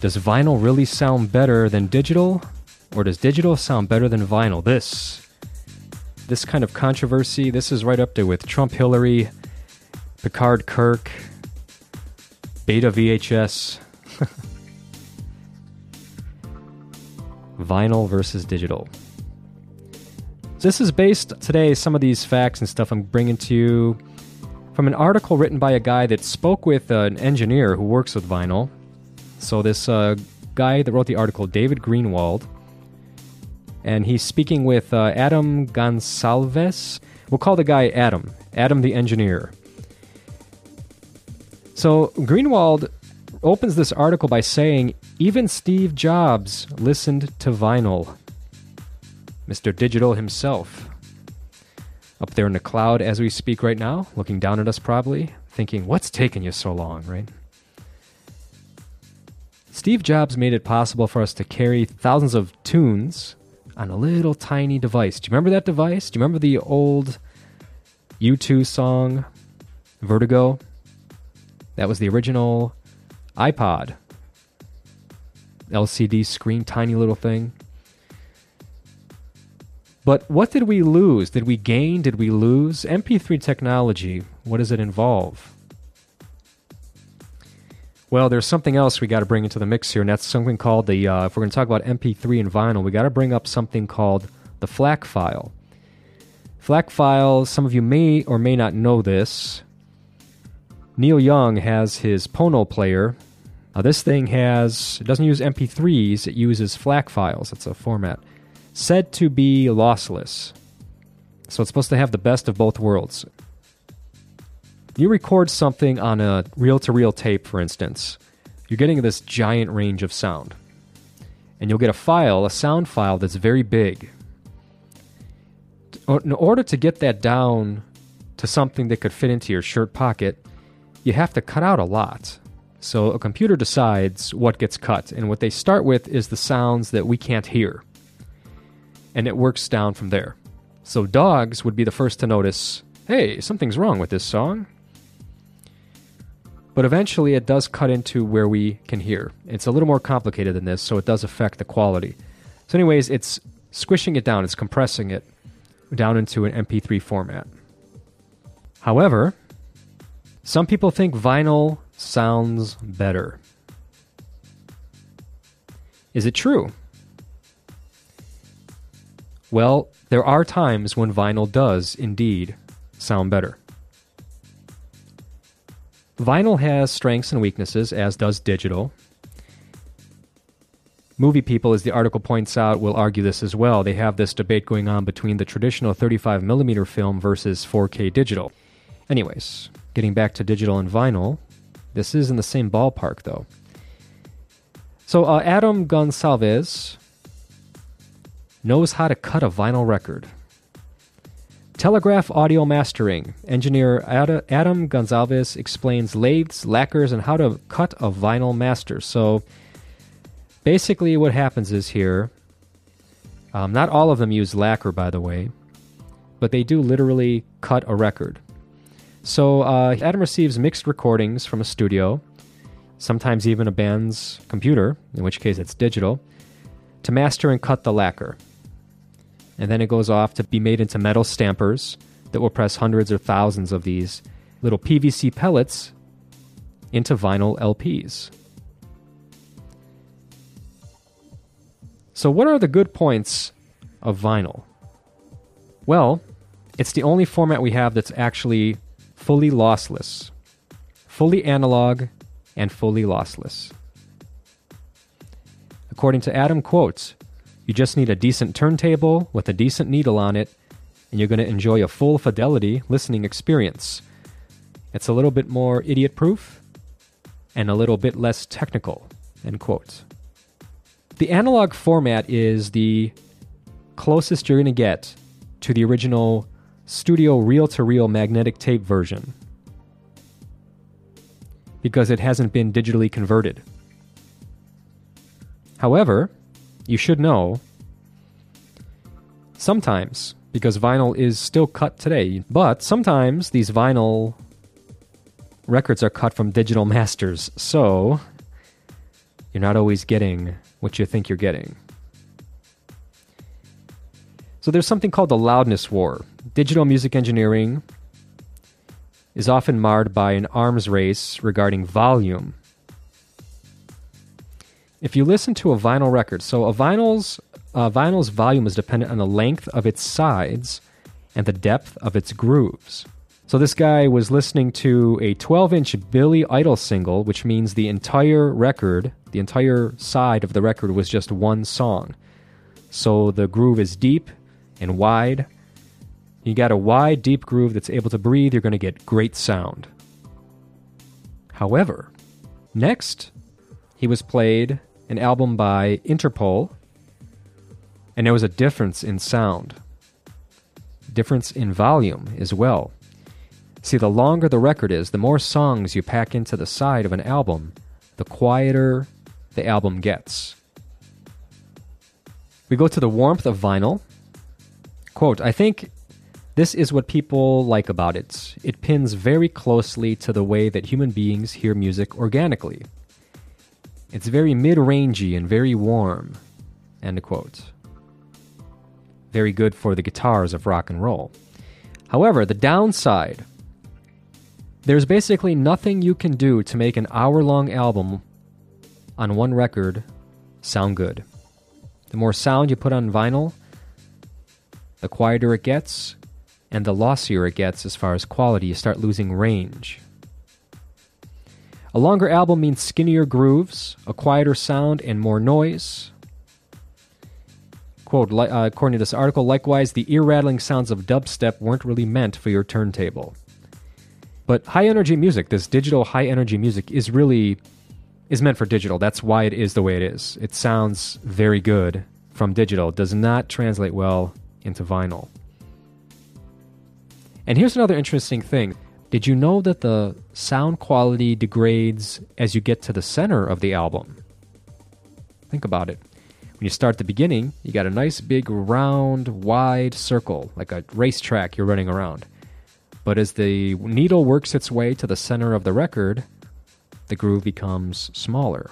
Does vinyl really sound better than digital? Or does digital sound better than vinyl? This this kind of controversy, this is right up there with Trump Hillary, Picard Kirk, Beta VHS. vinyl versus digital. This is based today, some of these facts and stuff I'm bringing to you from an article written by a guy that spoke with an engineer who works with vinyl. So this uh, guy that wrote the article, David Greenwald, and he's speaking with uh, Adam Gonsalves. We'll call the guy Adam, Adam the engineer. So Greenwald opens this article by saying even Steve Jobs listened to vinyl. Mr. Digital himself. Up there in the cloud as we speak right now, looking down at us probably, thinking, what's taking you so long, right? Steve Jobs made it possible for us to carry thousands of tunes on a little tiny device. Do you remember that device? Do you remember the old U2 song, Vertigo? That was the original iPod. LCD screen, tiny little thing. But what did we lose? Did we gain? Did we lose? MP3 technology, what does it involve? Well, there's something else we got to bring into the mix here, and that's something called the. Uh, if we're going to talk about MP3 and vinyl, we got to bring up something called the FLAC file. FLAC file, some of you may or may not know this. Neil Young has his Pono player. Now, this thing has, it doesn't use MP3s, it uses FLAC files. It's a format said to be lossless. So it's supposed to have the best of both worlds. You record something on a reel to reel tape, for instance, you're getting this giant range of sound. And you'll get a file, a sound file that's very big. In order to get that down to something that could fit into your shirt pocket, you have to cut out a lot. So a computer decides what gets cut, and what they start with is the sounds that we can't hear. And it works down from there. So dogs would be the first to notice hey, something's wrong with this song. But eventually it does cut into where we can hear. It's a little more complicated than this, so it does affect the quality. So, anyways, it's squishing it down, it's compressing it down into an MP3 format. However, some people think vinyl sounds better. Is it true? Well, there are times when vinyl does indeed sound better. Vinyl has strengths and weaknesses, as does digital. Movie people, as the article points out, will argue this as well. They have this debate going on between the traditional 35mm film versus 4K digital. Anyways, getting back to digital and vinyl, this is in the same ballpark though. So, uh, Adam Gonsalves knows how to cut a vinyl record. Telegraph Audio Mastering. Engineer Adam Gonsalves explains lathes, lacquers, and how to cut a vinyl master. So basically, what happens is here, um, not all of them use lacquer, by the way, but they do literally cut a record. So uh, Adam receives mixed recordings from a studio, sometimes even a band's computer, in which case it's digital, to master and cut the lacquer and then it goes off to be made into metal stampers that will press hundreds or thousands of these little PVC pellets into vinyl LPs. So, what are the good points of vinyl? Well, it's the only format we have that's actually fully lossless, fully analog, and fully lossless. According to Adam Quotes, you just need a decent turntable with a decent needle on it, and you're going to enjoy a full fidelity listening experience. It's a little bit more idiot proof and a little bit less technical. End quote. The analog format is the closest you're going to get to the original studio reel to reel magnetic tape version because it hasn't been digitally converted. However, you should know sometimes, because vinyl is still cut today, but sometimes these vinyl records are cut from digital masters. So, you're not always getting what you think you're getting. So there's something called the loudness war. Digital music engineering is often marred by an arms race regarding volume. If you listen to a vinyl record, so a vinyl's uh, vinyl's volume is dependent on the length of its sides and the depth of its grooves. So this guy was listening to a 12-inch Billy Idol single, which means the entire record, the entire side of the record was just one song. So the groove is deep and wide you got a wide, deep groove that's able to breathe, you're going to get great sound. However, next, he was played an album by Interpol, and there was a difference in sound, difference in volume as well. See, the longer the record is, the more songs you pack into the side of an album, the quieter the album gets. We go to the warmth of vinyl. Quote, I think this is what people like about it. It pins very closely to the way that human beings hear music organically. It's very mid rangey and very warm. End quote. Very good for the guitars of rock and roll. However, the downside there's basically nothing you can do to make an hour long album on one record sound good. The more sound you put on vinyl, the quieter it gets, and the lossier it gets as far as quality, you start losing range. A longer album means skinnier grooves, a quieter sound, and more noise. Quote, uh, according to this article, likewise, the ear rattling sounds of dubstep weren't really meant for your turntable. But high energy music, this digital high energy music, is really is meant for digital. That's why it is the way it is. It sounds very good from digital. It does not translate well into vinyl. And here's another interesting thing. Did you know that the sound quality degrades as you get to the center of the album? Think about it. When you start the beginning, you got a nice big round, wide circle, like a racetrack you're running around. But as the needle works its way to the center of the record, the groove becomes smaller.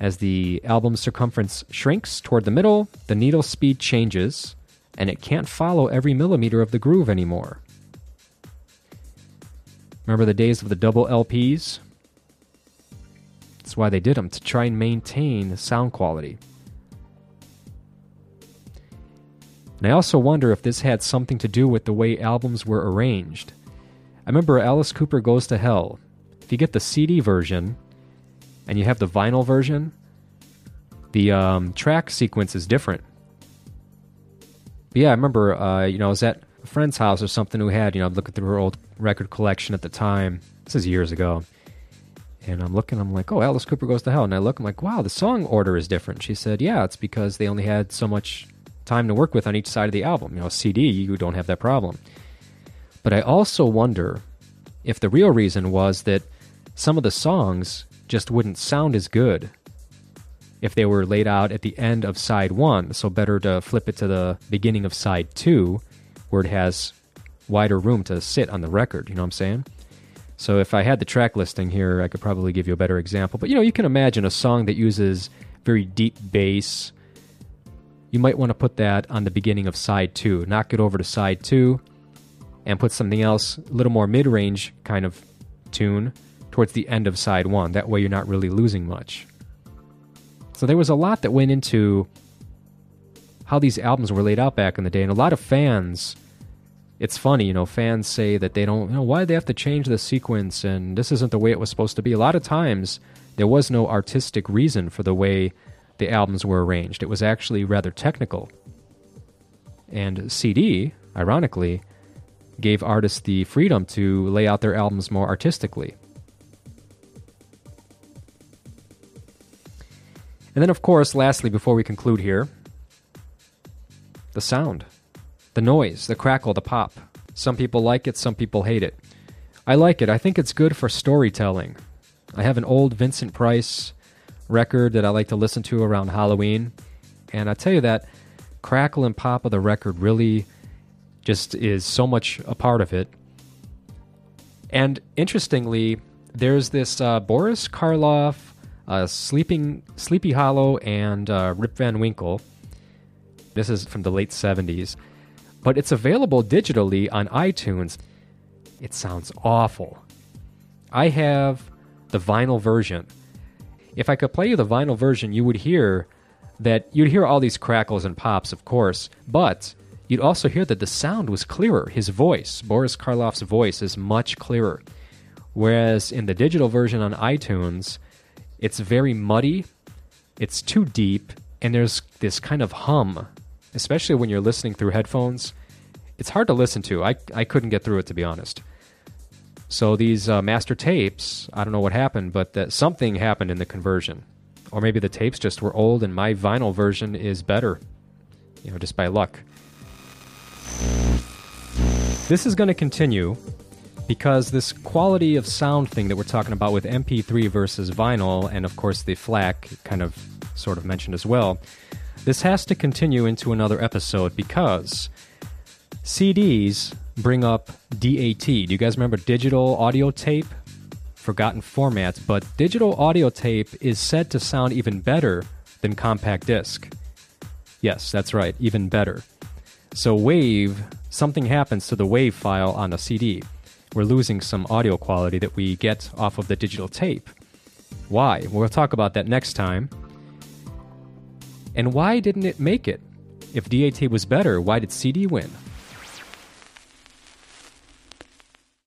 As the album's circumference shrinks toward the middle, the needle speed changes, and it can't follow every millimeter of the groove anymore. Remember the days of the double LPs? That's why they did them, to try and maintain the sound quality. And I also wonder if this had something to do with the way albums were arranged. I remember Alice Cooper Goes to Hell. If you get the CD version and you have the vinyl version, the um, track sequence is different. But yeah, I remember, uh, you know, I was at a friend's house or something who had, you know, looking through her old record collection at the time. This is years ago. And I'm looking, I'm like, oh, Alice Cooper Goes to Hell. And I look, I'm like, wow, the song order is different. She said, yeah, it's because they only had so much time to work with on each side of the album. You know, CD, you don't have that problem. But I also wonder if the real reason was that some of the songs just wouldn't sound as good if they were laid out at the end of side one. So better to flip it to the beginning of side two where it has wider room to sit on the record. You know what I'm saying? So if I had the track listing here, I could probably give you a better example. But you know, you can imagine a song that uses very deep bass. You might want to put that on the beginning of side two. Knock it over to side two and put something else, a little more mid range kind of tune, towards the end of side one. That way you're not really losing much. So there was a lot that went into how these albums were laid out back in the day, and a lot of fans it's funny, you know, fans say that they don't, you know, why they have to change the sequence and this isn't the way it was supposed to be. A lot of times, there was no artistic reason for the way the albums were arranged. It was actually rather technical. And CD, ironically, gave artists the freedom to lay out their albums more artistically. And then, of course, lastly, before we conclude here, the sound. The noise, the crackle, the pop. Some people like it, some people hate it. I like it. I think it's good for storytelling. I have an old Vincent Price record that I like to listen to around Halloween, and I tell you that crackle and pop of the record really just is so much a part of it. And interestingly, there's this uh, Boris Karloff uh, Sleeping Sleepy Hollow and uh, Rip Van Winkle. This is from the late 70s, but it's available digitally on iTunes. It sounds awful. I have the vinyl version. If I could play you the vinyl version, you would hear that you'd hear all these crackles and pops, of course, but you'd also hear that the sound was clearer. His voice, Boris Karloff's voice, is much clearer. Whereas in the digital version on iTunes, it's very muddy, it's too deep, and there's this kind of hum, especially when you're listening through headphones. It's hard to listen to. I, I couldn't get through it, to be honest. So these uh, master tapes, I don't know what happened, but that something happened in the conversion. Or maybe the tapes just were old and my vinyl version is better, you know, just by luck. This is going to continue because this quality of sound thing that we're talking about with MP3 versus vinyl, and of course the FLAC kind of sort of mentioned as well, this has to continue into another episode because CDs bring up DAT. Do you guys remember digital audio tape? Forgotten formats, but digital audio tape is said to sound even better than compact disc. Yes, that's right, even better. So, wave, something happens to the wave file on a CD we're losing some audio quality that we get off of the digital tape. Why? We'll talk about that next time. And why didn't it make it? If DAT was better, why did CD win?